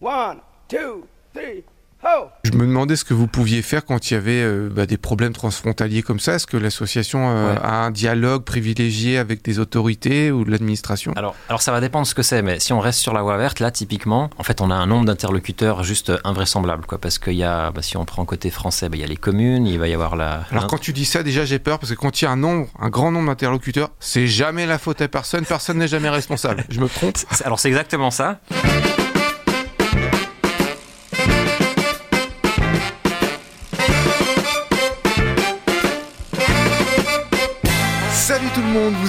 One, two, three, ho! Je me demandais ce que vous pouviez faire quand il y avait euh, bah, des problèmes transfrontaliers comme ça. Est-ce que l'association euh, Ouais. a un dialogue privilégié avec des autorités ou de l'administration? Alors, alors ça va dépendre de ce que c'est, mais si on reste sur la voie verte, là typiquement, en fait on a un nombre d'interlocuteurs juste invraisemblable, quoi, parce qu'il y a, bah, si on prend côté français, bah, il y a les communes, il va y avoir la... Alors quand tu dis ça, déjà j'ai peur parce que quand il y a un nombre, un grand nombre d'interlocuteurs, c'est jamais la faute à personne, personne n'est jamais responsable. Je me trompe? Alors c'est exactement ça.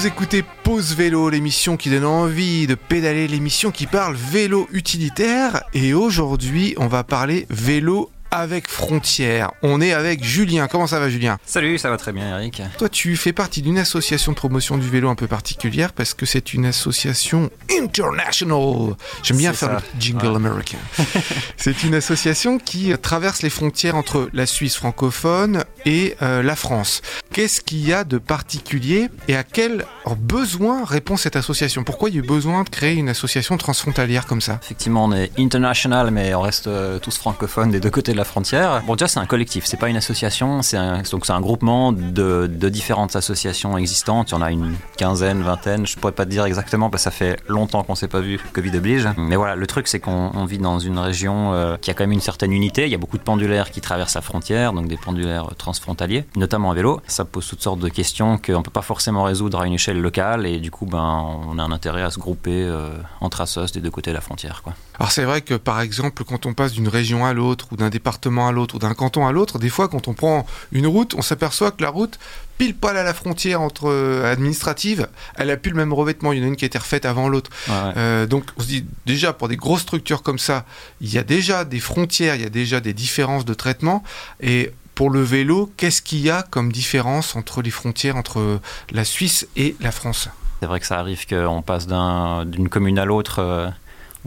Écoutez Pause Vélo, l'émission qui donne envie de pédaler, l'émission qui parle vélo utilitaire. Et aujourd'hui, on va parler vélo avec frontières. On est avec Julien. Comment ça va Julien? Salut, ça va très bien Eric. Toi, tu fais partie d'une association de promotion du vélo un peu particulière parce que c'est une association international. J'aime bien faire ça. le jingle Ouais. américain. c'est une association qui traverse les frontières entre la Suisse francophone et euh, la France. Qu'est-ce qu'il y a de particulier et à quel besoin répond cette association? Pourquoi il y a eu besoin de créer une association transfrontalière comme ça? Effectivement, on est international, mais on reste euh, tous francophones des deux côtés de la frontière. Bon, déjà, c'est un collectif, c'est pas une association, c'est un, donc c'est un groupement de, différentes associations existantes. Il y en a une quinzaine, vingtaine, je pourrais pas te dire exactement parce que ça fait longtemps qu'on s'est pas vu, Covid oblige. Mais voilà, le truc, c'est qu'on on vit dans une région euh, qui a quand même une certaine unité. Il y a beaucoup de pendulaires qui traversent la frontière, donc des pendulaires transfrontaliers, notamment à vélo. Ça pose toutes sortes de questions qu'on peut pas forcément résoudre à une échelle locale et du coup, ben, on a un intérêt à se grouper euh, entre assos des deux côtés de la frontière, quoi. Alors c'est vrai que par exemple quand on passe d'une région à l'autre ou d'un département à l'autre ou d'un canton à l'autre, des fois quand on prend une route, on s'aperçoit que la route pile poil à la frontière entre euh, administrative, elle a plus le même revêtement, il y en a une qui a été refaite avant l'autre. Ouais, ouais. Euh, donc on se dit déjà pour des grosses structures comme ça, il y a déjà des frontières, il y a déjà des différences de traitement et pour le vélo, qu'est-ce qu'il y a comme différence entre les frontières entre la Suisse et la France? C'est vrai que ça arrive qu'on passe d'un- d'une commune à l'autre euh,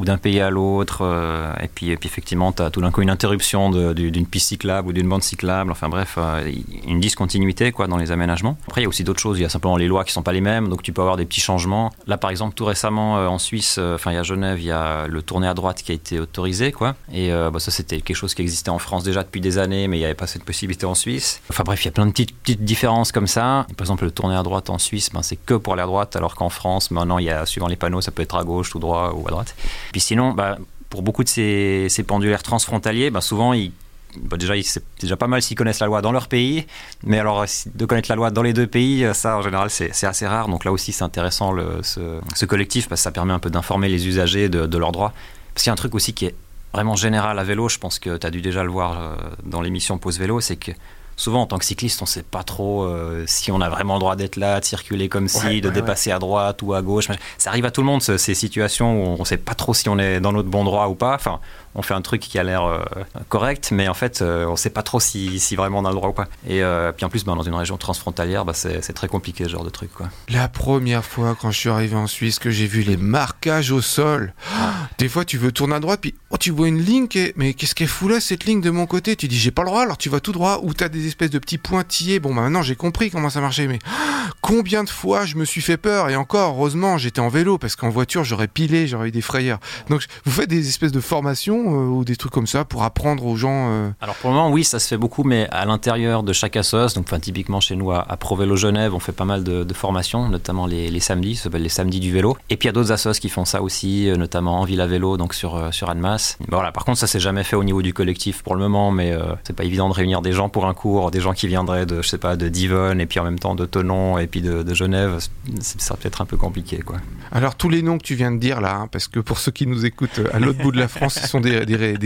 d'un pays à l'autre, euh, et, puis, effectivement, tu as tout d'un coup une interruption d'une piste cyclable ou d'une bande cyclable, enfin bref, euh, une discontinuité quoi, dans les aménagements. Après, il y a aussi d'autres choses, il y a simplement les lois qui sont pas les mêmes, donc tu peux avoir des petits changements. Là, par exemple, tout récemment, euh, en Suisse, enfin, il y a Genève, il y a le tourné à droite qui a été autorisé, quoi, et bah, ça, c'était quelque chose qui existait en France déjà depuis des années, mais il n'y avait pas cette possibilité en Suisse. Enfin bref, il y a plein de petites, différences comme ça. Par exemple, le tourné à droite en Suisse, ben, c'est que pour aller à droite, alors qu'en France, maintenant, il y a, suivant les panneaux, ça peut être à gauche, tout droit ou à droite. Puis sinon, bah, pour beaucoup de ces, ces pendulaires transfrontaliers, bah, souvent, ils, bah, déjà, c'est déjà pas mal s'ils connaissent la loi dans leur pays, mais alors si- de connaître la loi dans les deux pays, ça en général c'est assez rare. Donc là aussi c'est intéressant ce collectif parce que ça permet un peu d'informer les usagers de, de leurs droits. Parce qu'il y a un truc aussi qui est vraiment général à vélo, je pense que tu as dû déjà le voir euh, dans l'émission Pause Vélo, c'est que souvent en tant que cycliste on sait pas trop euh, si on a vraiment le droit d'être là, de circuler comme si, Ouais, de ouais, dépasser à droite ou à gauche. Ça arrive à tout le monde ce- ces situations où on sait pas trop si on est dans notre bon droit ou pas. Enfin, on fait un truc qui a l'air euh, correct, mais en fait, euh, on sait pas trop si, si vraiment on a le droit ou pas. Et euh, puis en plus, ben, dans une région transfrontalière, bah, c'est très compliqué ce genre de truc. Quoi. La première fois quand je suis arrivé en Suisse que j'ai vu les marquages au sol. Des fois tu veux tourner à droite puis oh, tu vois une ligne qui est... mais qu'est-ce qu'elle fout là cette ligne de mon côté? Tu dis j'ai pas le droit alors tu vas tout droit ou t'as des espèces de petits pointillés. Bon bah maintenant j'ai compris comment ça marchait mais combien de fois je me suis fait peur? Et encore heureusement j'étais en vélo parce qu'en voiture j'aurais pilé, j'aurais eu des frayeurs. Donc vous faites des espèces de formations euh, ou des trucs comme ça pour apprendre aux gens euh, Alors pour le moment, oui, ça se fait beaucoup, mais à l'intérieur de chaque assos, donc enfin, typiquement chez nous à, à Provélo Genève, on fait pas mal de, de formations, notamment les, les samedis, ça s'appelle les samedis du vélo. Et puis il y a d'autres assos qui font ça aussi, euh, notamment en ville à vélo, donc sur, sur Annemasse. Bon, voilà, par contre, ça s'est jamais fait au niveau du collectif pour le moment, mais euh, c'est pas évident de réunir des gens pour un cours, des gens qui viendraient de, je sais pas, de Divonne, et puis en même temps de Tonon, et puis de, de Genève, c'est- ça peut être un peu compliqué, quoi. Alors tous les noms que tu viens de dire là, hein, parce que pour ceux qui nous écoutent à l'autre bout de la France, ce sont des, des,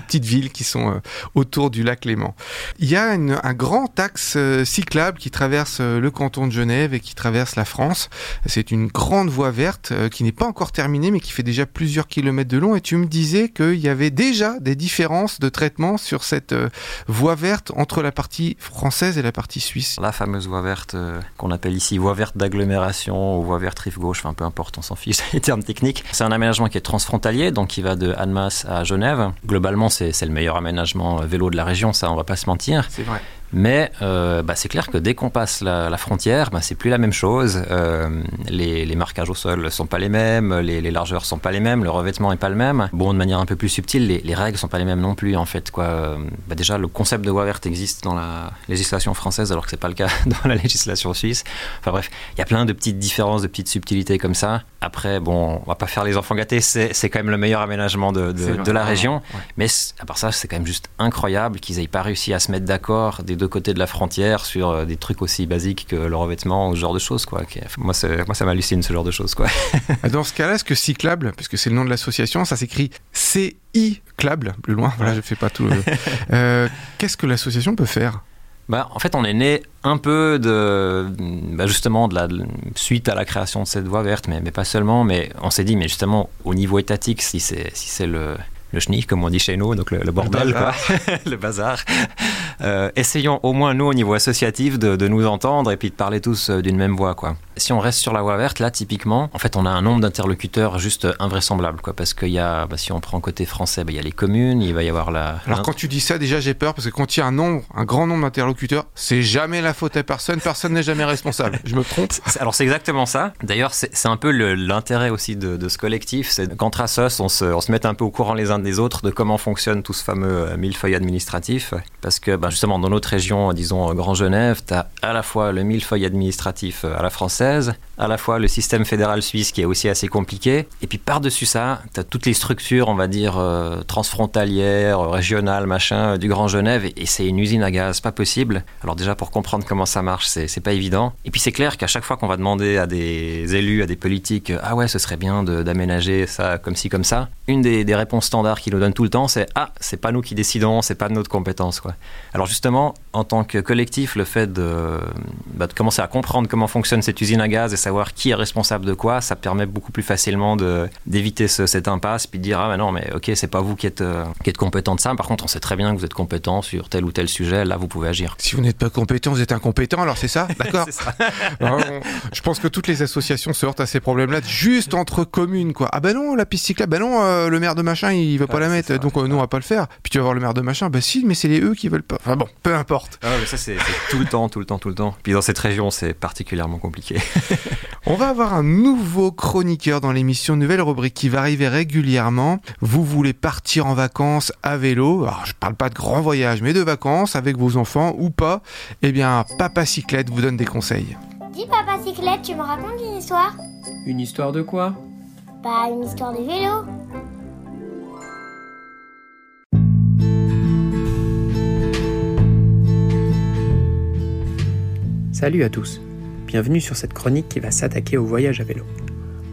petites villes qui sont euh, autour du lac Léman. Il y a un grand axe euh, cyclable qui traverse euh, le canton de Genève et qui traverse la France. C'est une grande voie verte qui n'est pas encore terminée mais qui fait déjà plusieurs kilomètres de long. Et tu me disais qu'il y avait déjà des différences de traitement sur cette voie verte entre la partie française et la partie suisse. La fameuse voie verte qu'on appelle ici voie verte d'agglomération ou voie verte rive gauche, peu importe, on s'en fiche des termes techniques. C'est un aménagement qui est transfrontalier, donc qui va de Annemasse à Genève. Globalement, c'est c'est le meilleur aménagement euh, vélo de la région, ça on va pas se mentir. C'est vrai. Mais euh, bah, c'est clair que dès qu'on passe la, frontière, bah, c'est plus la même chose. Euh, les, marquages au sol sont pas les mêmes, les, les, largeurs sont pas les mêmes, le revêtement est pas le même. Bon, de manière un peu plus subtile, les, les règles sont pas les mêmes non plus en fait. Quoi. Bah, déjà, le concept de voie verte existe dans la législation française alors que c'est pas le cas dans la législation suisse. Enfin bref, il y a plein de petites différences, de petites subtilités comme ça. Après, bon, on va pas faire les enfants gâtés, c'est quand même le meilleur aménagement de, de, la région. Mais à part ça, c'est quand même juste incroyable qu'ils aient pas réussi à se mettre d'accord des deux côtés de la frontière sur euh, des trucs aussi basiques que le revêtement ou ce genre de choses. Quoi. Moi, moi ça m'hallucine ce genre de choses. Quoi. Dans ce cas-là, est-ce que Cyclable, parce que c'est le nom de l'association, ça s'écrit CI Clable, plus loin, voilà, je fais pas tout. Euh, qu'est-ce que l'association peut faire? Bah, en fait, on est né un peu de, bah, justement, de la, suite à la création de cette voie verte, mais, mais pas seulement. Mais on s'est dit, mais justement, au niveau étatique, si c'est si c'est le, le schnick, comme on dit chez nous, donc le, bordel, le bazar. le bazar. Euh, essayons au moins, nous, au niveau associatif, de, de, nous entendre et puis de parler tous euh, d'une même voix. Quoi. Si on reste sur la voie verte, là, typiquement, en fait, on a un nombre d'interlocuteurs juste invraisemblable. Quoi, parce qu'il y a, bah, si on prend côté français, bah, il y a les communes, il va y avoir la. Alors, quand tu dis ça, déjà, j'ai peur parce que quand il y a un nombre, un grand nombre d'interlocuteurs, c'est jamais la faute à personne, personne n'est jamais responsable. Je me trompe? Alors, c'est exactement ça. D'ailleurs, c'est un peu l'intérêt aussi de, de, ce collectif, c'est qu'entre assos, on se, on se met un peu au courant les uns des autres de comment fonctionne tout ce fameux euh, millefeuille administratif. Parce que ben, justement, dans notre région, disons Grand Genève, tu as à la fois le millefeuille administratif euh, à la française, à la fois le système fédéral suisse qui est aussi assez compliqué, et puis par-dessus ça, tu as toutes les structures, on va dire, euh, transfrontalières, régionales, machin, du Grand Genève, et, c'est une usine à gaz, pas possible. Alors déjà, pour comprendre comment ça marche, c'est pas évident. Et puis c'est clair qu'à chaque fois qu'on va demander à des élus, à des politiques, ah ouais, ce serait bien d'aménager ça comme ci, comme ça, une des, réponses standards qui nous donne tout le temps, c'est ah, c'est pas nous qui décidons, c'est pas de notre compétence. Quoi. Alors justement, en tant que collectif, le fait de, bah, de, commencer à comprendre comment fonctionne cette usine à gaz et savoir qui est responsable de quoi, ça permet beaucoup plus facilement d'éviter ce, cette impasse, puis de dire ah mais non, mais ok, c'est pas vous qui êtes, euh, qui êtes compétent de ça. Par contre, on sait très bien que vous êtes compétent sur tel ou tel sujet. Là, vous pouvez agir. Si vous n'êtes pas compétent, vous êtes incompétent. Alors c'est ça, d'accord Je pense que toutes les associations se heurtent à ces problèmes-là, juste entre communes, quoi. Ah ben non, la piste cyclable, ben non, euh, le maire de machin, il veut pas la mettre, donc euh, nous on va pas le faire. Puis tu vas voir le maire de machin, bah si, mais c'est les eux qui veulent pas. Enfin bon, peu importe. Ah mais ça c'est tout le temps, tout le temps, tout le temps. Puis dans cette région, c'est particulièrement compliqué. on va avoir un nouveau chroniqueur dans l'émission, nouvelle rubrique qui va arriver régulièrement. Vous voulez partir en vacances à vélo? Alors je parle pas de grand voyage, mais de vacances avec vos enfants ou pas? Eh bien, Papa Cyclette vous donne des conseils. Dis Papa Cyclette, tu me racontes une histoire? Une histoire de quoi? Bah une histoire de vélo. Salut à tous, bienvenue sur cette chronique qui va s'attaquer au voyage à vélo.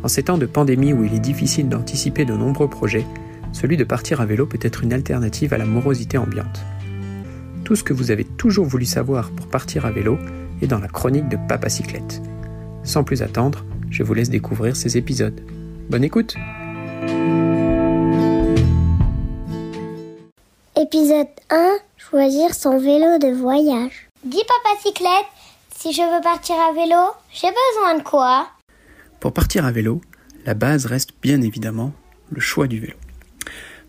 En ces temps de pandémie où il est difficile d'anticiper de nombreux projets, celui de partir à vélo peut être une alternative à la morosité ambiante. Tout ce que vous avez toujours voulu savoir pour partir à vélo est dans la chronique de Papa Cyclette. Sans plus attendre, je vous laisse découvrir ces épisodes. Bonne écoute Épisode 1 Choisir son vélo de voyage. Dis Papa Cyclette, si je veux partir à vélo, j'ai besoin de quoi? Pour partir à vélo, la base reste bien évidemment le choix du vélo.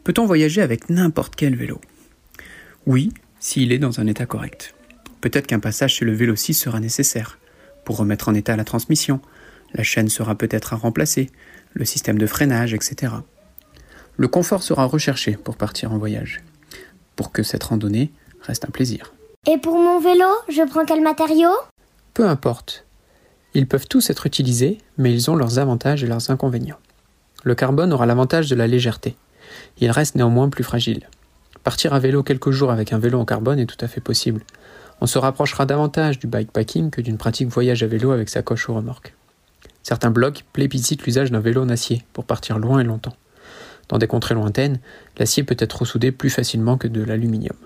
Peut-on voyager avec n'importe quel vélo? Oui, s'il est dans un état correct. Peut-être qu'un passage chez le vélo 6 sera nécessaire pour remettre en état la transmission, la chaîne sera peut-être à remplacer, le système de freinage, etc. Le confort sera recherché pour partir en voyage, pour que cette randonnée reste un plaisir. Et pour mon vélo, je prends quel matériau? Peu importe. Ils peuvent tous être utilisés, mais ils ont leurs avantages et leurs inconvénients. Le carbone aura l'avantage de la légèreté. Il reste néanmoins plus fragile. Partir à vélo quelques jours avec un vélo en carbone est tout à fait possible. On se rapprochera davantage du bikepacking que d'une pratique voyage à vélo avec sa coche ou remorque. Certains blogs plébiscitent l'usage d'un vélo en acier pour partir loin et longtemps. Dans des contrées lointaines, l'acier peut être ressoudé plus facilement que de l'aluminium.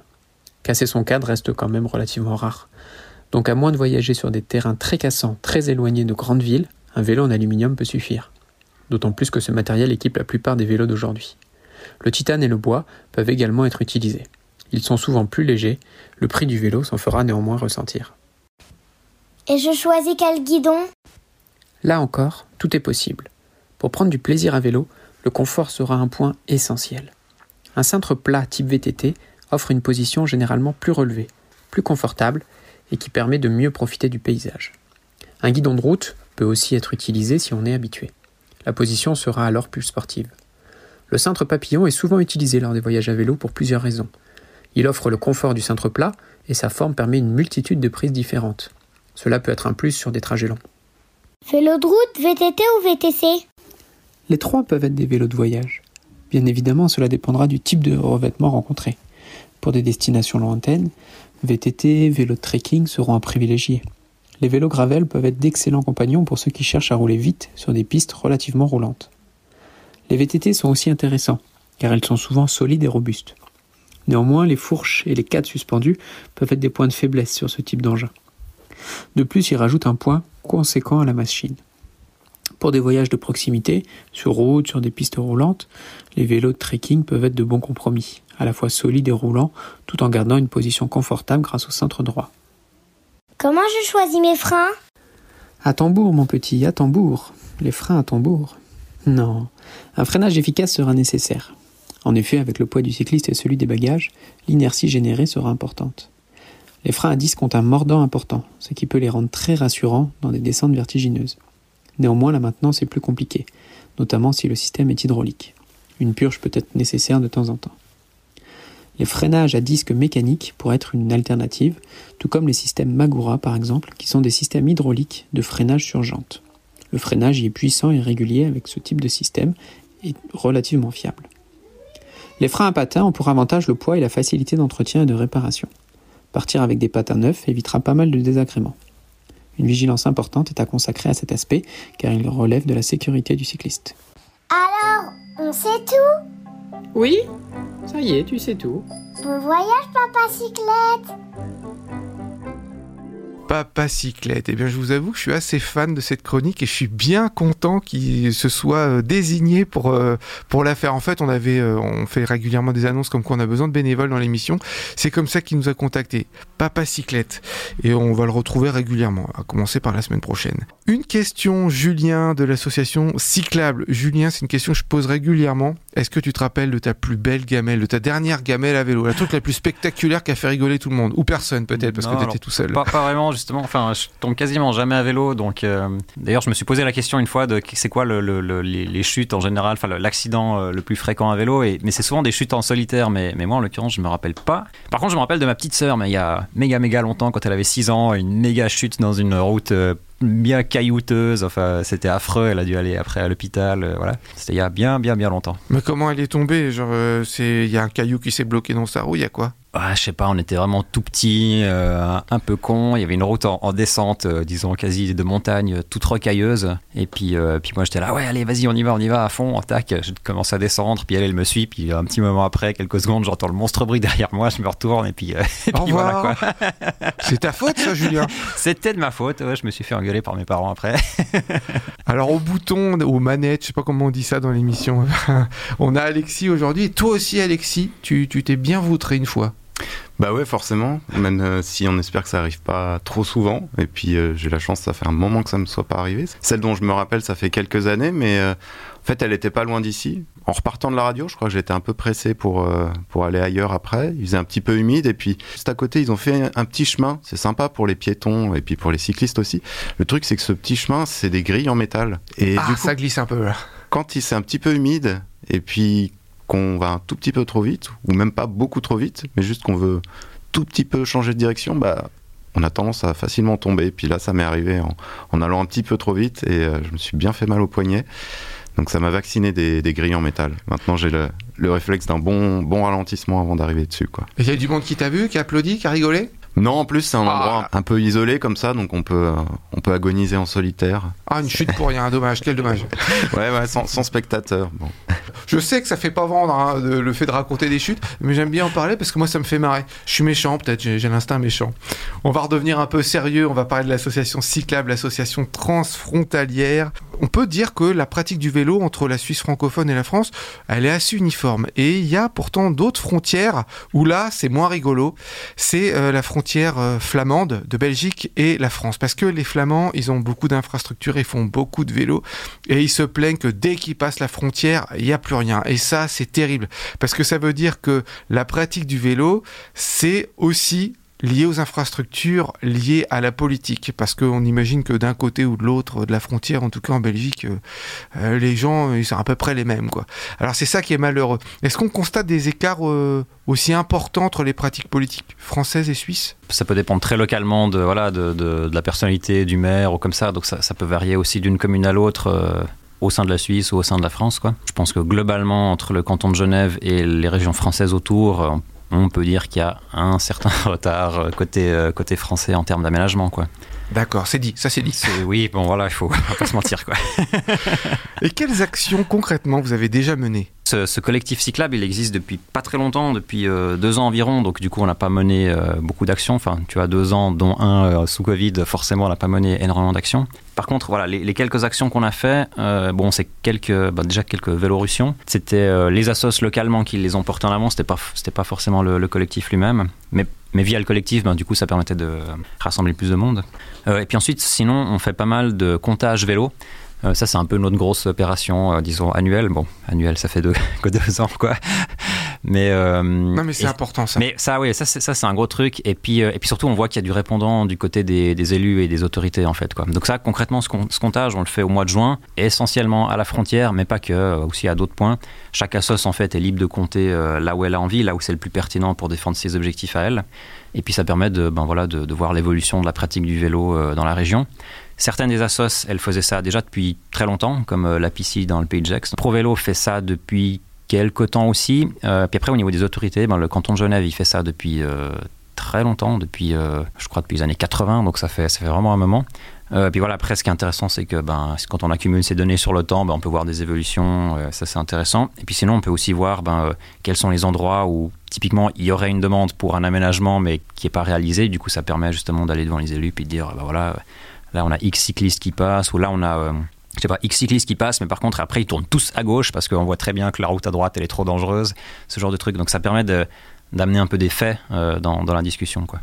Casser son cadre reste quand même relativement rare. Donc à moins de voyager sur des terrains très cassants, très éloignés de grandes villes, un vélo en aluminium peut suffire. D'autant plus que ce matériel équipe la plupart des vélos d'aujourd'hui. Le titane et le bois peuvent également être utilisés. Ils sont souvent plus légers, le prix du vélo s'en fera néanmoins ressentir. Et je choisis quel guidon? Là encore, tout est possible. Pour prendre du plaisir à vélo, le confort sera un point essentiel. Un cintre plat type VTT offre une position généralement plus relevée, plus confortable et qui permet de mieux profiter du paysage. Un guidon de route peut aussi être utilisé si on est habitué. La position sera alors plus sportive. Le cintre papillon est souvent utilisé lors des voyages à vélo pour plusieurs raisons. Il offre le confort du cintre plat et sa forme permet une multitude de prises différentes. Cela peut être un plus sur des trajets longs. Vélo de route, VTT ou VTC Les trois peuvent être des vélos de voyage. Bien évidemment, cela dépendra du type de revêtement rencontré. Pour des destinations lointaines, VTT, vélo de trekking seront à privilégier. Les vélos gravel peuvent être d'excellents compagnons pour ceux qui cherchent à rouler vite sur des pistes relativement roulantes. Les VTT sont aussi intéressants, car elles sont souvent solides et robustes. Néanmoins, les fourches et les cadres suspendus peuvent être des points de faiblesse sur ce type d'engin. De plus, ils rajoutent un point conséquent à la machine. Pour des voyages de proximité, sur route, sur des pistes roulantes, les vélos de trekking peuvent être de bons compromis, à la fois solides et roulants, tout en gardant une position confortable grâce au centre droit. Comment je choisis mes freins? À tambour, mon petit, à tambour. Les freins à tambour. Non, un freinage efficace sera nécessaire. En effet, avec le poids du cycliste et celui des bagages, l'inertie générée sera importante. Les freins à disque ont un mordant important, ce qui peut les rendre très rassurants dans des descentes vertigineuses. Néanmoins, la maintenance est plus compliquée, notamment si le système est hydraulique. Une purge peut être nécessaire de temps en temps. Les freinages à disque mécaniques pourraient être une alternative, tout comme les systèmes Magura par exemple, qui sont des systèmes hydrauliques de freinage sur jante. Le freinage y est puissant et régulier avec ce type de système et relativement fiable. Les freins à patins ont pour avantage le poids et la facilité d'entretien et de réparation. Partir avec des patins neufs évitera pas mal de désagréments. Une vigilance importante est à consacrer à cet aspect car il relève de la sécurité du cycliste. Alors, on sait tout? Oui, ça y est, tu sais tout. Bon voyage, papa cyclette Papa Cyclette. Eh bien, je vous avoue que je suis assez fan de cette chronique et je suis bien content qu'il se soit euh, désigné pour, euh, pour la faire. En fait, on avait, euh, on fait régulièrement des annonces comme quoi on a besoin de bénévoles dans l'émission. C'est comme ça qu'il nous a contacté. Papa Cyclette. Et on va le retrouver régulièrement, à commencer par la semaine prochaine. Une question, Julien, de l'association Cyclable. Julien, c'est une question que je pose régulièrement. Est-ce que tu te rappelles de ta plus belle gamelle, de ta dernière gamelle à vélo, la truc la plus spectaculaire qui a fait rigoler tout le monde? Ou personne peut-être, parce Non, que tu étais tout seul. Pas, pas vraiment, justement. Enfin, je tombe quasiment jamais à vélo. Donc, euh, d'ailleurs, je me suis posé la question une fois de c'est quoi le, le- le- les, chutes en général, enfin, l'accident euh, le plus fréquent à vélo. Mais c'est souvent des chutes en solitaire. Mais, mais moi, en l'occurrence, je me rappelle pas. Par contre, je me rappelle de ma petite sœur, mais il y a méga, méga longtemps, quand elle avait 6 ans, une méga chute dans une route. euh, bien caillouteuse, enfin c'était affreux, elle a dû aller après à l'hôpital, voilà. C'était il y a bien bien bien longtemps. Mais comment elle est tombée? Genre, c'est, il y a un caillou qui s'est bloqué dans sa roue, il y a quoi? Ah, je sais pas, on était vraiment tout petits, euh, un peu con. Il y avait une route en, en descente, euh, disons quasi de montagne, euh, toute rocailleuse. Et puis, euh, puis moi j'étais là, ouais, allez, vas-y, on y va, on y va à fond. Tac, je commence à descendre. Puis elle, elle me suit. Puis un petit moment après, quelques secondes, j'entends le monstre bruit derrière moi. Je me retourne et puis, et Au puis voilà quoi. C'est ta faute, ça, Julien C'était de ma faute. Ouais, je me suis fait engueuler par mes parents après. Alors, au bouton, aux manettes, je sais pas comment on dit ça dans l'émission, on a Alexis aujourd'hui. Et toi aussi, Alexis, tu tu t'es bien voutré une fois. Bah ouais, forcément, même euh, si on espère que ça arrive pas trop souvent. Et puis euh, j'ai la chance, ça fait un moment que ça me soit pas arrivé. Celle dont je me rappelle, ça fait quelques années, mais euh, en fait, elle était pas loin d'ici. En repartant de la radio, je crois que j'étais un peu pressé pour, pour aller ailleurs après. Il faisait un petit peu humide et puis juste à côté, ils ont fait un, un petit chemin. C'est sympa pour les piétons et puis pour les cyclistes aussi. Le truc, c'est que ce petit chemin, c'est des grilles en métal. Et ah, du coup, ça glisse un peu là. quand il c'est un petit peu humide et puis qu'on va un tout petit peu trop vite ou même pas beaucoup trop vite mais juste qu'on veut tout petit peu changer de direction bah on a tendance à facilement tomber. Puis là ça m'est arrivé en, allant un petit peu trop vite et euh, je me suis bien fait mal au poignet. Donc ça m'a vacciné des, grilles en métal. Maintenant j'ai le, le réflexe d'un bon bon ralentissement avant d'arriver dessus quoi. Il y a du monde qui t'a vu, qui a applaudi, qui a rigolé? Non en plus c'est un Ah. endroit un peu isolé comme ça donc on peut on peut agoniser en solitaire Ah, une chute pour rien, dommage, quel dommage. ouais ouais sans, sans spectateur bon Je sais que ça fait pas vendre hein, de- le fait de raconter des chutes, mais j'aime bien en parler parce que moi ça me fait marrer. Je suis méchant, peut-être, j'ai j'ai l'instinct méchant. On va redevenir un peu sérieux, on va parler de l'association Cyclable, l'association transfrontalière. On peut dire que la pratique du vélo entre la Suisse francophone et la France, elle est assez uniforme. Et il y a pourtant d'autres frontières où là c'est moins rigolo. C'est euh, la frontière euh, flamande de Belgique et la France. Parce que les Flamands, ils ont beaucoup d'infrastructures, ils font beaucoup de vélos et ils se plaignent que dès qu'ils passent la frontière, il n'y a plus rien. Et ça, c'est terrible. Parce que ça veut dire que la pratique du vélo, c'est aussi liées aux infrastructures, liées à la politique, parce qu'on imagine que d'un côté ou de l'autre de la frontière, en tout cas en Belgique, euh, les gens ils sont à peu près les mêmes. Quoi. Alors c'est ça qui est malheureux. Est-ce qu'on constate des écarts aussi importants entre les pratiques politiques françaises et suisses? Ça peut dépendre très localement de, voilà, de, la personnalité du maire ou comme ça, donc ça, ça peut varier aussi d'une commune à l'autre au sein de la Suisse ou au sein de la France. Quoi. Je pense que globalement, entre le canton de Genève et les régions françaises autour, on peut dire qu'il y a un certain retard côté, euh, côté français en termes d'aménagement. quoi. D'accord, c'est dit, ça c'est dit. Oui, bon voilà, il faut pas se mentir. Quoi. Et quelles actions concrètement vous avez déjà menées? Ce, collectif cyclable, il existe depuis pas très longtemps, depuis euh, deux ans environ. Donc du coup, on n'a pas mené euh, beaucoup d'actions. Enfin, tu as deux ans, dont un euh, sous Covid. Forcément, on n'a pas mené énormément d'actions. Par contre, voilà, les, quelques actions qu'on a fait, bon, c'est bah, déjà quelques vélorussions. C'était les assos localement qui les ont portés en avant. C'était pas, pas forcément le, collectif lui-même, mais mais via le collectif, ben, du coup, ça permettait de rassembler plus de monde. et puis ensuite, sinon, on fait pas mal de comptage vélo. Euh, ça, c'est un peu notre grosse opération, euh, disons, annuelle. Bon, annuelle, ça fait deux, que deux ans, quoi. Mais, euh, non, mais c'est important, ça. Mais ça, oui, ça, c'est, un gros truc. Et puis, et puis surtout, on voit qu'il y a du répondant du côté des, élus et des autorités, en fait. Quoi. Donc ça, concrètement, ce, comptage, on le fait au mois de juin, essentiellement à la frontière, mais pas que, aussi à d'autres points. Chaque assoce, en fait, est libre de compter là où elle a envie, là où c'est le plus pertinent pour défendre ses objectifs à elle. Et puis ça permet de, ben voilà, de, de voir l'évolution de la pratique du vélo dans la région. Certaines des assos, elles faisaient ça déjà depuis très longtemps, comme euh, la PC dans le Pays de Gex. ProVélo fait ça depuis quelques temps aussi. Euh, puis après, au niveau des autorités, ben, le canton de Genève, il fait ça depuis euh, très longtemps, depuis, je crois, depuis les années 80, donc ça fait, ça fait vraiment un moment. puis voilà, après, ce qui est intéressant, c'est que ben, quand on accumule ces données sur le temps, ben, on peut voir des évolutions, ça c'est intéressant. Et puis sinon, on peut aussi voir quels sont les endroits où typiquement il y aurait une demande pour un aménagement, mais qui n'est pas réalisé. Du coup, ça permet justement d'aller devant les élus puis de dire, voilà Là, on a X cyclistes qui passent, ou là, on a, euh, je sais pas, X cyclistes qui passent, mais par contre, après, ils tournent tous à gauche parce qu'on voit très bien que la route à droite, elle est trop dangereuse, ce genre de truc. Donc, ça permet d'amener un peu des faits euh, dans, dans la discussion, quoi.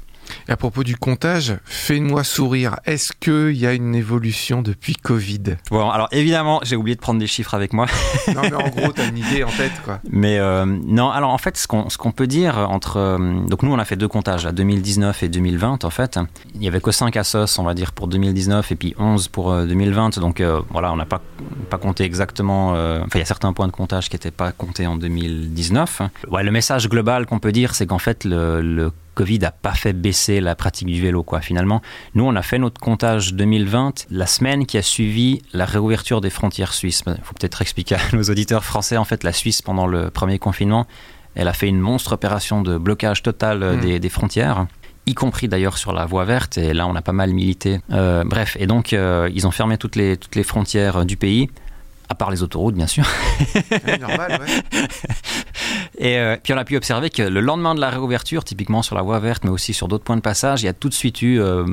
Et à propos du comptage, fais-moi sourire. Est-ce qu'il y a une évolution depuis Covid? Bon, alors évidemment, j'ai oublié de prendre des chiffres avec moi. non, mais en gros, tu as une idée en tête, quoi. Mais euh, non, alors en fait, ce qu'on, ce qu'on peut dire entre. Euh, donc nous, on a fait deux comptages, à 2019 et 2020, en fait. Il n'y avait que 5 assos, on va dire, pour 2019 et puis 11 pour 2020. Euh, donc voilà, on n'a pas, pas compté exactement. Enfin, il y a certains points de comptage qui n'étaient pas comptés en 2019. Ouais, le message global qu'on peut dire, c'est qu'en fait, le, le Covid n'a pas fait baisser la pratique du vélo, quoi, finalement. Nous, on a fait notre comptage 2020 la semaine qui a suivi la réouverture des frontières suisses. Il faut peut-être expliquer à nos auditeurs français, en fait, la Suisse, pendant le premier confinement, elle a fait une monstre opération de blocage total euh, mmh. des, frontières y compris d'ailleurs sur la voie verte, et là on a pas mal milité. Euh, bref, et donc euh, ils ont fermé toutes les, toutes les frontières du pays, à part les autoroutes bien sûr. normal, ouais. Et euh, puis on a pu observer que le lendemain de la réouverture, typiquement sur la voie verte, mais aussi sur d'autres points de passage, il y a tout de suite eu euh,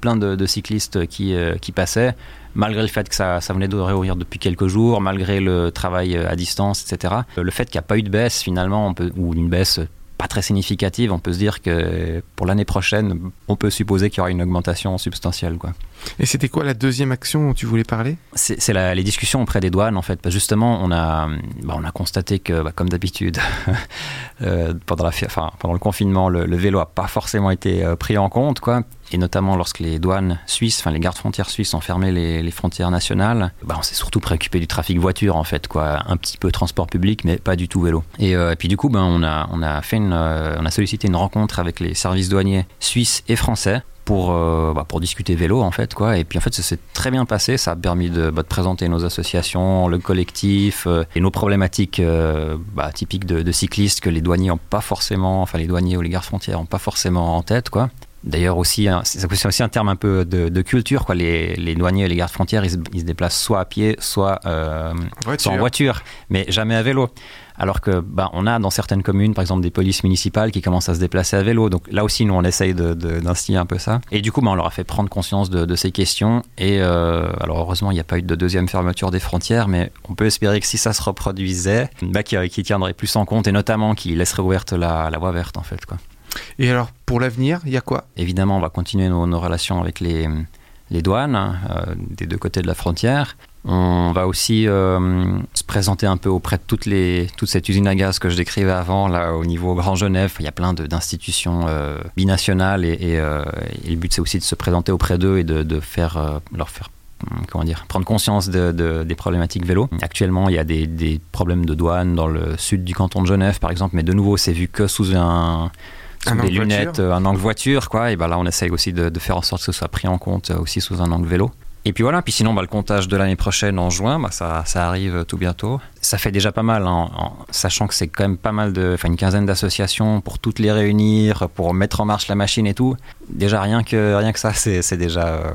plein de, cyclistes qui, euh, qui passaient, malgré le fait que ça, ça venait de réouvrir depuis quelques jours, malgré le travail à distance, etc. Le fait qu'il n'y a pas eu de baisse finalement, on peut, ou une baisse pas très significative, on peut se dire que pour l'année prochaine, on peut supposer qu'il y aura une augmentation substantielle. Quoi. Et c'était quoi la deuxième action dont tu voulais parler? C'est les discussions auprès des douanes, en fait. justement, on a, bah, on a constaté que, bah, comme d'habitude, euh, pendant, le confinement, le, vélo n'a pas forcément été euh, pris en compte. Et notamment lorsque les douanes suisses, enfin les gardes frontières suisses ont fermé les, frontières nationales, bah, on s'est surtout préoccupé du trafic voiture en fait, quoi, un petit peu transport public, mais pas du tout vélo. Et, euh, puis du coup, ben, on a fait on a sollicité une rencontre avec les services douaniers suisses et français pour, euh, bah, pour discuter vélo en fait quoi et puis en fait ça s'est très bien passé ça a permis de, bah, de présenter nos associations le collectif et nos problématiques bah, typiques de, de, cyclistes que les douaniers ont pas forcément enfin les douaniers ou les gardes frontières ont pas forcément en tête quoi D'ailleurs aussi, c'est aussi un terme un peu de, culture. Quoi. Les, les, douaniers et les gardes frontières, ils se, déplacent soit à pied, soit, euh, en voiture, mais jamais à vélo. Alors que bah, on a dans certaines communes, par exemple, des polices municipales qui commencent à se déplacer à vélo. Donc là aussi, nous, on essaye d'instiller un peu ça. Et du coup, bah, on leur a fait prendre conscience de, ces questions. Et euh, alors heureusement, il n'y a pas eu de deuxième fermeture des frontières, mais on peut espérer que si ça se reproduisait, bah, qu'ils tiendraient plus en compte et notamment qu'ils laisseraient ouverte la, la voie verte, en fait. Quoi. Et alors, pour l'avenir, il y a quoi? Évidemment, on va continuer nos, relations avec les, les douanes hein, euh, des deux côtés de la frontière. On va aussi euh, se présenter un peu auprès de toutes les, toute cette usine à gaz que je décrivais avant, là au niveau Grand Genève. Il y a plein d'institutions euh, binationales et, le but c'est aussi de se présenter auprès d'eux et de, faire, leur faire hum, comment dire, prendre conscience de- de- des problématiques vélo. Actuellement, il y a des, des problèmes de douane dans le sud du canton de Genève, par exemple, mais de nouveau, c'est vu que sous un sous Un des lunettes, voiture. euh, un angle voiture, quoi. Et ben là, on essaye aussi de, de faire en sorte que ce soit pris en compte euh, aussi sous un angle vélo. Et puis voilà, puis sinon, bah, le comptage de l'année prochaine en juin, bah, ça, ça arrive euh, tout bientôt. Ça fait déjà pas mal, hein, en- sachant que c'est quand même pas mal de, enfin une quinzaine d'associations pour toutes les réunir, pour mettre en marche la machine et tout. Déjà rien que rien que ça, c'est déjà, euh,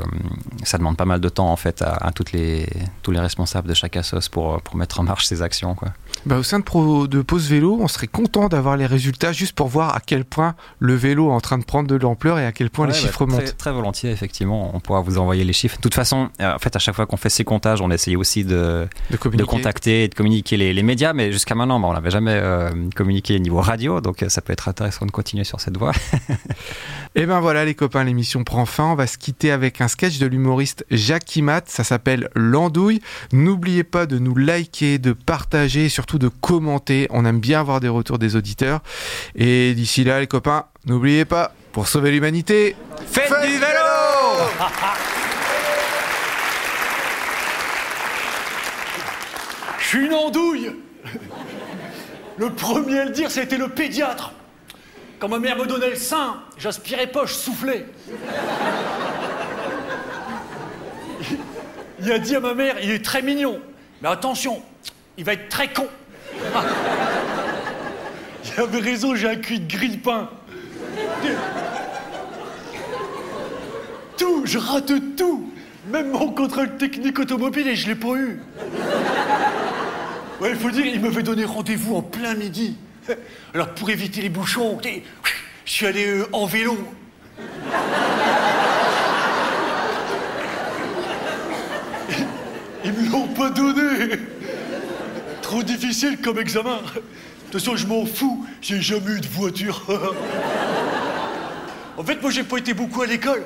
ça demande pas mal de temps en fait à, à toutes les tous les responsables de chaque assos pour euh, pour mettre en marche ces actions, quoi. Bah, au sein de, Pro, de Pause Vélo, on serait content d'avoir les résultats juste pour voir à quel point le vélo est en train de prendre de l'ampleur et à quel point Ouais, les bah, chiffres très, montent. Très volontiers, effectivement. On pourra vous envoyer les chiffres. De toute façon, euh, en fait, à chaque fois qu'on fait ces comptages, on essaye aussi de, De contacter et de communiquer les, les médias, mais jusqu'à maintenant, bah, on n'avait jamais euh, communiqué niveau radio, donc ça peut être intéressant de continuer sur cette voie. Et ben voilà les copains, l'émission prend fin. On va se quitter avec un sketch de l'humoriste Jacques Kimat. Ça s'appelle L'Andouille. N'oubliez pas de nous liker, de partager et surtout de commenter. On aime bien avoir des retours des auditeurs. Et d'ici là les copains, n'oubliez pas, pour sauver l'humanité, faites, du vélo Je suis une andouille Le premier à le dire, c'était le pédiatre. Quand ma mère me donnait le sein, j'aspirais pas, je soufflais. Il a dit à ma mère, il est très mignon, mais attention, il va être très con. Il avait raison, j'ai un cul de grille-pain. Tout, je rate tout. Même mon contrôle technique automobile et je l'ai pas eu. Il faut dire, il m'avait donné rendez-vous en plein midi. Alors pour éviter les bouchons, je suis allé euh, en vélo. Ils me l'ont pas donné. Trop difficile comme examen. De toute façon, je m'en fous, j'ai jamais eu de voiture. en fait, moi, j'ai pas été beaucoup à l'école.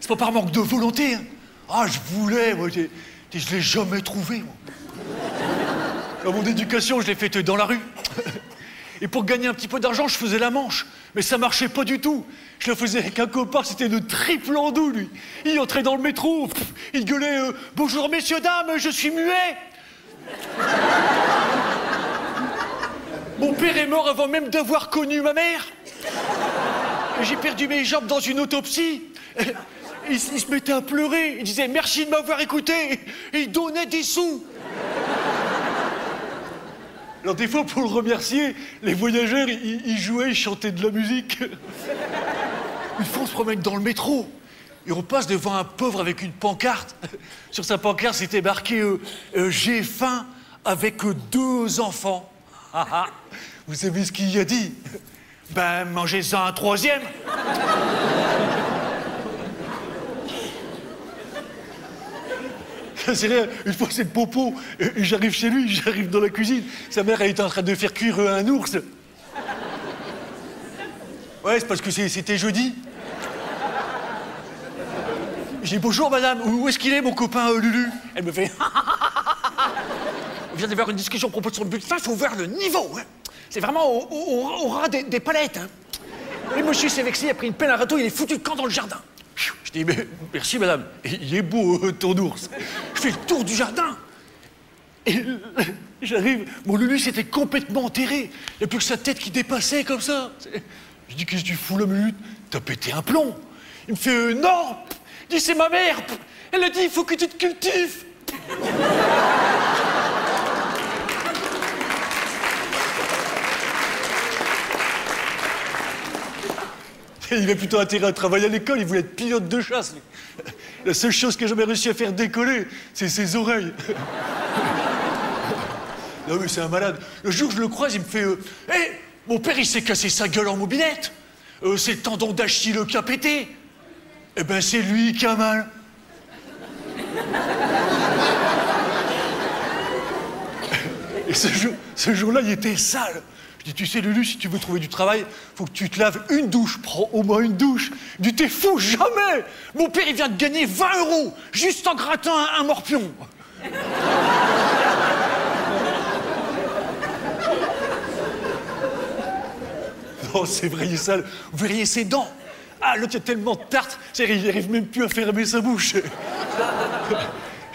C'est pas par manque de volonté. hein. Ah, je voulais, moi, j'ai- je l'ai jamais trouvé, moi. Dans mon éducation, je l'ai faite dans la rue. Et pour gagner un petit peu d'argent, je faisais la manche. Mais ça marchait pas du tout. Je le faisais avec un copain, c'était de triple andou, lui. Il entrait dans le métro, il gueulait euh, Bonjour messieurs, dames, je suis muet. Mon père est mort avant même d'avoir connu ma mère. J'ai perdu mes jambes dans une autopsie. Il, il se mettait à pleurer. Il disait merci de m'avoir écouté. Et il donnait des sous. Alors des fois, pour le remercier, les voyageurs, ils, jouaient, ils chantaient de la musique. Une fois, on se promène dans le métro. Et on passe devant un pauvre avec une pancarte. Sur sa pancarte, c'était marqué euh, euh, J'ai faim avec deux enfants. Vous savez ce qu'il y a dit? Ben, mangez-en un troisième. C'est vrai, une fois c'est le popo, et j'arrive chez lui, j'arrive dans la cuisine, sa mère elle était en train de faire cuire un ours. Ouais, c'est parce que c'était jeudi. J'ai dit bonjour madame, où est-ce qu'il est mon copain euh, Lulu? Elle me fait On vient d'avoir une discussion à propos de son bulletin, faut voir le niveau. hein. C'est vraiment au, au- ras des, des palettes. hein. Et monsieur s'est vexé, il a pris une pelle à râteau, il est foutu de camp dans le jardin. Je dis, mais merci madame, il est beau euh, ton ours. Je fais le tour du jardin. Et j'arrive, mon Lulu s'était complètement enterré. Il n'y a plus que sa tête qui dépassait comme ça. Je dis, qu'est-ce que tu fous là, minute T'as pété un plomb. Il me fait, euh, non Il dit, c'est ma mère Elle a dit, il faut que tu te cultives. Il avait plutôt intérêt à travailler à l'école, il voulait être pilote de chasse. La seule chose que j'ai jamais réussi à faire décoller, c'est ses oreilles. Non mais c'est un malade. Le jour où je le croise, il me fait Hé, mon père il s'est cassé sa gueule en mobilette. Euh, c'est le tendon d'Achille qui a pété. Eh ben c'est lui qui a mal. Et ce jour-là, il était sale. Je dis, tu sais, Lulu, si tu veux trouver du travail, faut que tu te laves une douche. Prends au moins une douche. Je dis, t'es fou, jamais Mon père, il vient de gagner 20 euros juste en grattant un, morpion. non, c'est vrai, il est sale. Vous verriez ses dents. Ah, l'autre, il y a tellement de tarte, il n'arrive même plus à fermer sa bouche.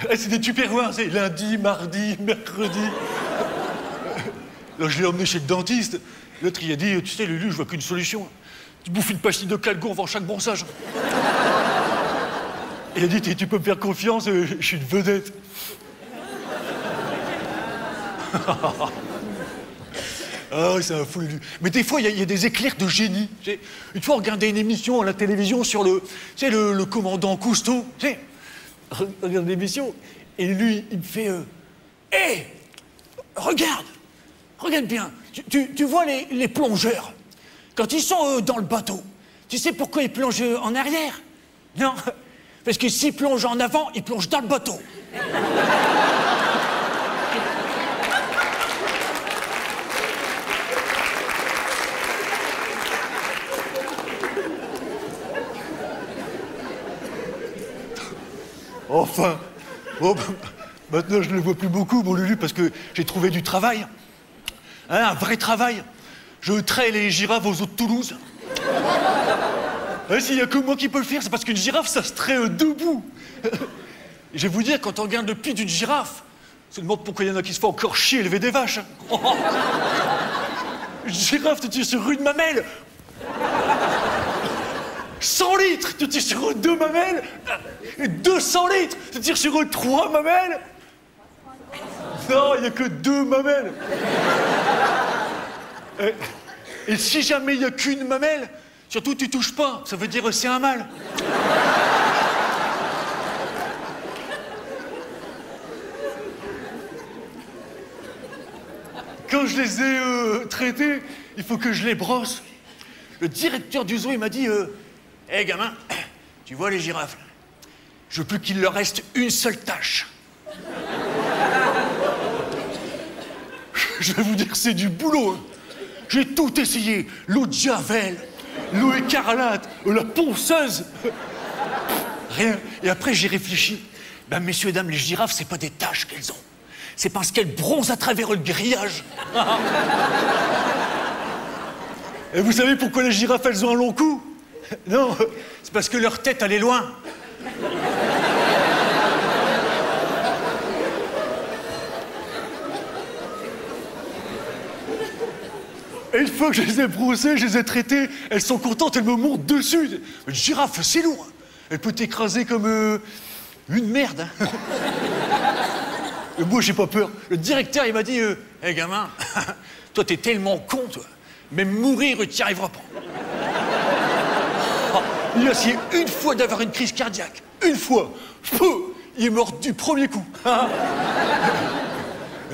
Ah, c'est des tupperwares, c'est lundi, mardi, mercredi. Là, je l'ai emmené chez le dentiste. L'autre, il a dit, tu sais, Lulu, je vois qu'une solution. Tu bouffes une pastille de calgon avant chaque brossage. Il a dit, tu peux me faire confiance, euh, je suis une vedette. Ah oui, c'est un fou, Lulu. Mais des fois, il y a- des éclairs de génie. Une fois, on regardait une émission à la télévision sur le, tu le, le commandant Cousteau. Tu sais, Re- regarde l'émission, et lui, il me fait euh, Hé Regarde Regarde bien. Tu, tu- vois les, les plongeurs Quand ils sont euh, dans le bateau, tu sais pourquoi ils plongent euh, en arrière? Non Parce que s'ils plongent en avant, ils plongent dans le bateau. Enfin, bon, bah, maintenant je ne le vois plus beaucoup, mon Lulu, parce que j'ai trouvé du travail. Hein, un vrai travail. Je trais les girafes aux eaux de Toulouse. S'il n'y a que moi qui peux le faire, c'est parce qu'une girafe, ça se euh, debout. Je vais vous dire, quand on regarde le pied d'une girafe, on se demande pourquoi il y en a qui se font encore chier élever des vaches. Une girafe, tu tires sur une mamelle. 100 litres, tu tires sur deux mamelles. Et 200 litres, tu tires sur trois mamelles. Non, il n'y a que deux mamelles. Et, et si jamais il n'y a qu'une mamelle, surtout tu touches pas, ça veut dire c'est un mâle. Quand je les ai euh, traités, il faut que je les brosse. Le directeur du zoo, il m'a dit Hé gamin, tu vois les girafes Je veux plus qu'il leur reste une seule tâche. Je vais vous dire, c'est du boulot. hein. J'ai tout essayé l'eau de Javel, l'eau écarlate, la ponceuse. Rien. Et après, j'ai réfléchi. Ben, messieurs et dames, les girafes, c'est pas des taches qu'elles ont. C'est parce qu'elles bronzent à travers le grillage. Et vous savez pourquoi les girafes, elles ont un long cou? Non, c'est parce que leur tête, elle est loin. Une fois que je les ai brossées, je les ai traitées, elles sont contentes, elles me montent dessus. Une girafe, c'est lourd. hein. Elle peut t'écraser comme euh, une merde. hein. Et moi, j'ai pas peur. Le directeur, il m'a dit Hé gamin, toi, t'es tellement con, toi. Même mourir, tu n'y arriveras pas. Ah, il a essayé une fois d'avoir une crise cardiaque. Une fois. Il est mort du premier coup.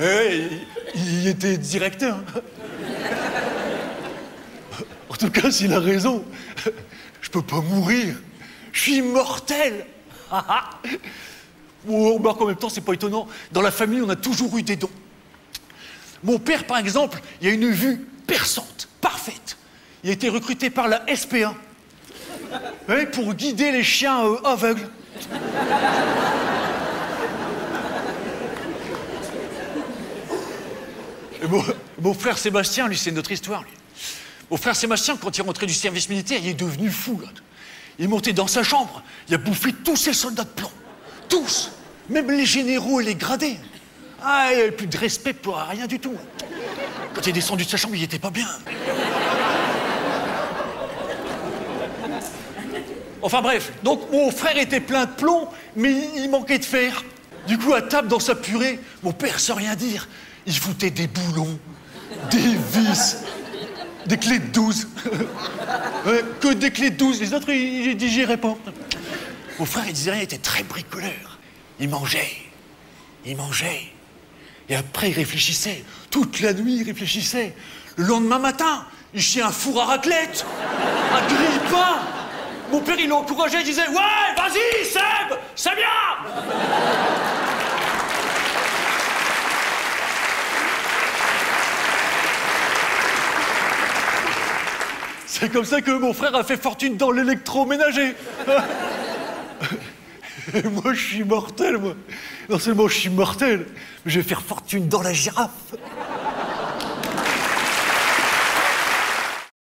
Eh, il, il était directeur. En tout cas, s'il a raison, je peux pas mourir. Je suis immortel. Bon, remarque, en même temps, c'est pas étonnant. Dans la famille, on a toujours eu des dons. Mon père, par exemple, il a une vue perçante, parfaite. Il a été recruté par la SPA ouais, pour guider les chiens euh, aveugles. Mon, frère Sébastien, lui, c'est notre histoire. Mon frère Sébastien, quand il est rentré du service militaire, il est devenu fou. Il est monté dans sa chambre, il a bouffé tous ses soldats de plomb. Tous. Même les généraux et les gradés. Ah, il n'avait plus de respect pour rien du tout. Quand il est descendu de sa chambre, il était pas bien. Enfin bref, donc mon frère était plein de plomb, mais il manquait de fer. Du coup, à table dans sa purée, mon père, sans rien dire, il foutait des boulons, des vis, des clés de 12. Ouais, que des clés de 12, les autres, ils ils digéraient pas. Mon frère, il disait rien, il était très bricoleur. Il mangeait, il mangeait. Et après, il réfléchissait. Toute la nuit, il réfléchissait. Le lendemain matin, il chiait un four à raclette, un grille-pain. Mon père, il l'encourageait, il disait Ouais, vas-y, Seb, c'est bien C'est comme ça que mon frère a fait fortune dans l'électroménager. Et moi, je suis mortel, moi. Non seulement je suis mortel, mais je vais faire fortune dans la girafe.